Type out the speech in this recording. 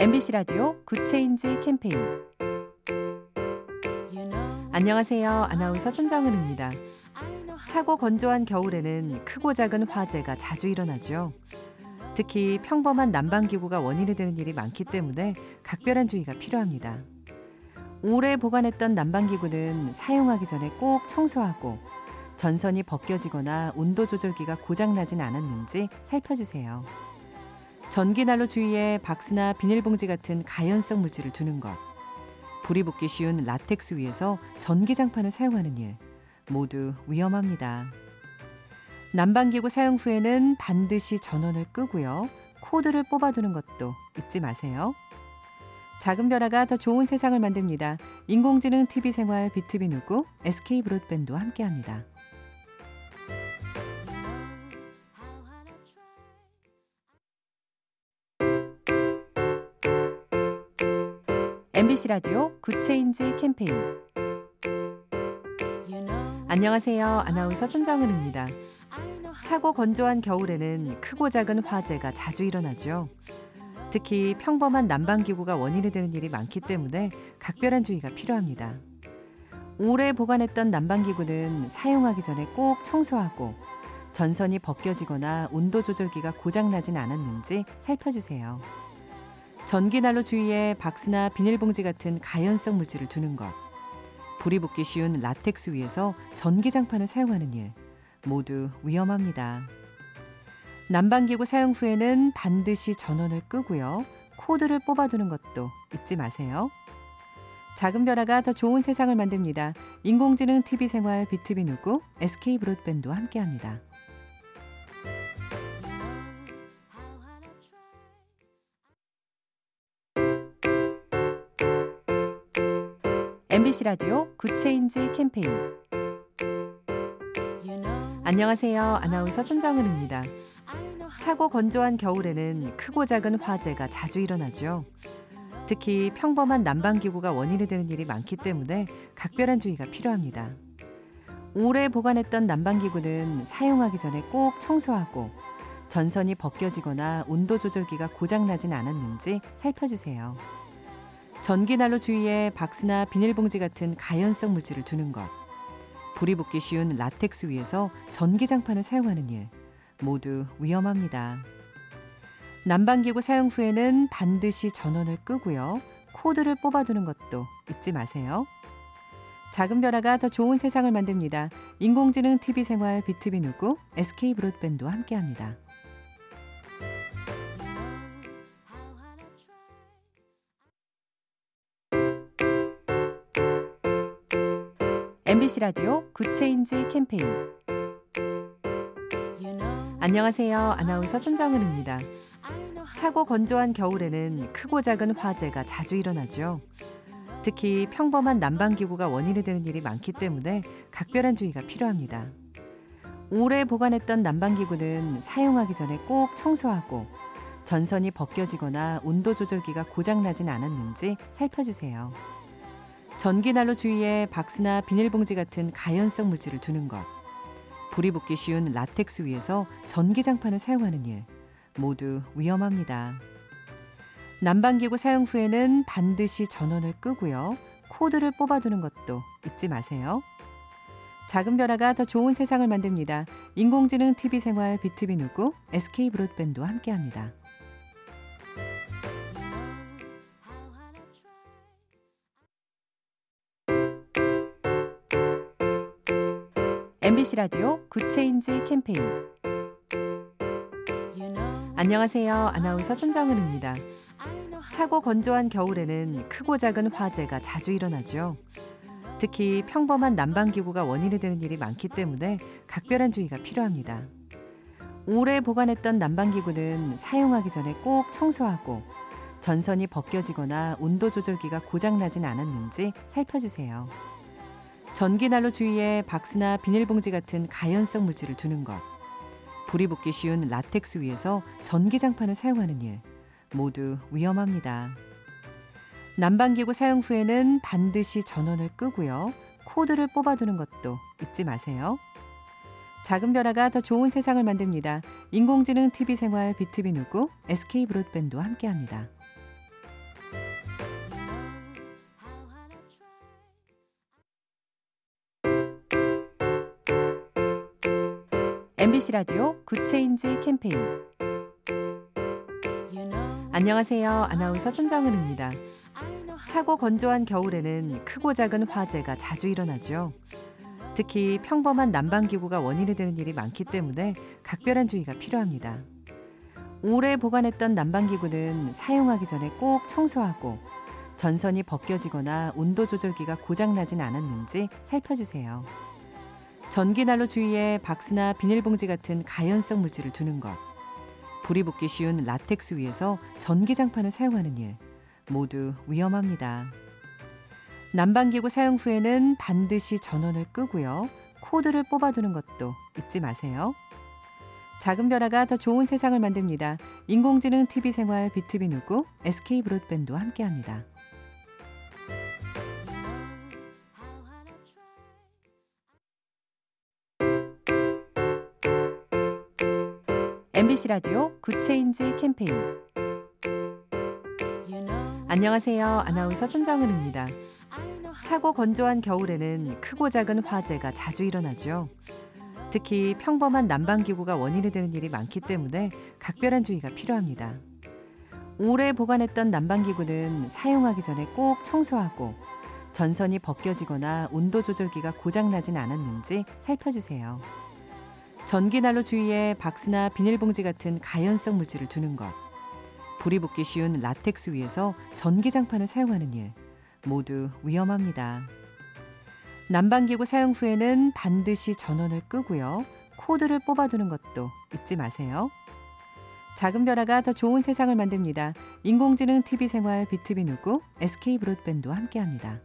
MBC 라디오 Good Change 캠페인 안녕하세요. 아나운서 손정은입니다. 차고 건조한 겨울에는 크고 작은 화재가 자주 일어나죠. 특히 평범한 난방기구가 원인이 되는 일이 많기 때문에 각별한 주의가 필요합니다. 오래 보관했던 난방기구는 사용하기 전에 꼭 청소하고 전선이 벗겨지거나 온도 조절기가 고장나진 않았는지 살펴주세요. 전기난로 주위에 박스나 비닐봉지 같은 가연성 물질을 두는 것, 불이 붙기 쉬운 라텍스 위에서 전기장판을 사용하는 일, 모두 위험합니다. 난방기구 사용 후에는 반드시 전원을 끄고요. 코드를 뽑아두는 것도 잊지 마세요. 작은 변화가 더 좋은 세상을 만듭니다. 인공지능 TV 생활 BTV 누구 SK 브로드밴드와 함께합니다. MBC 라디오 Good Change 캠페인 안녕하세요. 아나운서 손정은입니다. 차고 건조한 겨울에는 크고 작은 화재가 자주 일어나죠. 특히 평범한 난방기구가 원인이 되는 일이 많기 때문에 각별한 주의가 필요합니다. 오래 보관했던 난방기구는 사용하기 전에 꼭 청소하고 전선이 벗겨지거나 온도 조절기가 고장나진 않았는지 살펴주세요. 전기난로 주위에 박스나 비닐봉지 같은 가연성 물질을 두는 것, 불이 붙기 쉬운 라텍스 위에서 전기장판을 사용하는 일, 모두 위험합니다. 난방기구 사용 후에는 반드시 전원을 끄고요. 코드를 뽑아두는 것도 잊지 마세요. 작은 변화가 더 좋은 세상을 만듭니다. 인공지능 TV 생활 BTV 누구 SK 브로드밴드와 함께합니다. MBC 라디오 Good Change 캠페인 안녕하세요. 아나운서 손정은입니다. 차고 건조한 겨울에는 크고 작은 화재가 자주 일어나죠. 특히 평범한 난방기구가 원인이 되는 일이 많기 때문에 각별한 주의가 필요합니다. 오래 보관했던 난방기구는 사용하기 전에 꼭 청소하고 전선이 벗겨지거나 온도 조절기가 고장나진 않았는지 살펴주세요. 전기난로 주위에 박스나 비닐봉지 같은 가연성 물질을 두는 것, 불이 붙기 쉬운 라텍스 위에서 전기장판을 사용하는 일, 모두 위험합니다. 난방기구 사용 후에는 반드시 전원을 끄고요. 코드를 뽑아두는 것도 잊지 마세요. 작은 변화가 더 좋은 세상을 만듭니다. 인공지능 TV 생활 BTV 누구 SK 브로드밴드와 함께합니다. MBC 라디오 Good Change 캠페인 안녕하세요. 아나운서 손정은입니다. 차고 건조한 겨울에는 크고 작은 화재가 자주 일어나죠. 특히 평범한 난방기구가 원인이 되는 일이 많기 때문에 각별한 주의가 필요합니다. 오래 보관했던 난방기구는 사용하기 전에 꼭 청소하고 전선이 벗겨지거나 온도 조절기가 고장나진 않았는지 살펴주세요. 전기난로 주위에 박스나 비닐봉지 같은 가연성 물질을 두는 것, 불이 붙기 쉬운 라텍스 위에서 전기장판을 사용하는 일, 모두 위험합니다. 난방기구 사용 후에는 반드시 전원을 끄고요. 코드를 뽑아두는 것도 잊지 마세요. 작은 변화가 더 좋은 세상을 만듭니다. 인공지능 TV 생활 BTV 누구 SK 브로드밴드와 함께합니다. MBC 라디오 Good Change 캠페인 안녕하세요. 아나운서 손정은입니다. 차고 건조한 겨울에는 크고 작은 화재가 자주 일어나죠. 특히 평범한 난방기구가 원인이 되는 일이 많기 때문에 각별한 주의가 필요합니다. 오래 보관했던 난방기구는 사용하기 전에 꼭 청소하고 전선이 벗겨지거나 온도 조절기가 고장나진 않았는지 살펴주세요. 전기난로 주위에 박스나 비닐봉지 같은 가연성 물질을 두는 것, 불이 붙기 쉬운 라텍스 위에서 전기장판을 사용하는 일, 모두 위험합니다. 난방기구 사용 후에는 반드시 전원을 끄고요. 코드를 뽑아두는 것도 잊지 마세요. 작은 변화가 더 좋은 세상을 만듭니다. 인공지능 TV 생활 BTV 누구 SK 브로드밴드와 함께합니다. MBC 라디오 Good Change 캠페인 안녕하세요. 아나운서 손정은입니다. 차고 건조한 겨울에는 크고 작은 화재가 자주 일어나죠. 특히 평범한 난방기구가 원인이 되는 일이 많기 때문에 각별한 주의가 필요합니다. 오래 보관했던 난방기구는 사용하기 전에 꼭 청소하고 전선이 벗겨지거나 온도 조절기가 고장나진 않았는지 살펴주세요. 전기난로 주위에 박스나 비닐봉지 같은 가연성 물질을 두는 것, 불이 붙기 쉬운 라텍스 위에서 전기장판을 사용하는 일, 모두 위험합니다. 난방기구 사용 후에는 반드시 전원을 끄고요. 코드를 뽑아두는 것도 잊지 마세요. 작은 변화가 더 좋은 세상을 만듭니다. 인공지능 TV 생활 BTV 누구 SK 브로드밴드와 함께합니다. MBC 라디오 Good Change 캠페인 안녕하세요. 아나운서 손정은입니다. 차고 건조한 겨울에는 크고 작은 화재가 자주 일어나죠. 특히 평범한 난방기구가 원인이 되는 일이 많기 때문에 각별한 주의가 필요합니다. 오래 보관했던 난방기구는 사용하기 전에 꼭 청소하고 전선이 벗겨지거나 온도 조절기가 고장나진 않았는지 살펴주세요. 전기난로 주위에 박스나 비닐봉지 같은 가연성 물질을 두는 것, 불이 붙기 쉬운 라텍스 위에서 전기장판을 사용하는 일, 모두 위험합니다. 난방기구 사용 후에는 반드시 전원을 끄고요. 코드를 뽑아두는 것도 잊지 마세요. 작은 변화가 더 좋은 세상을 만듭니다. 인공지능 TV 생활 BTV 누구 SK 브로드밴드와 함께합니다.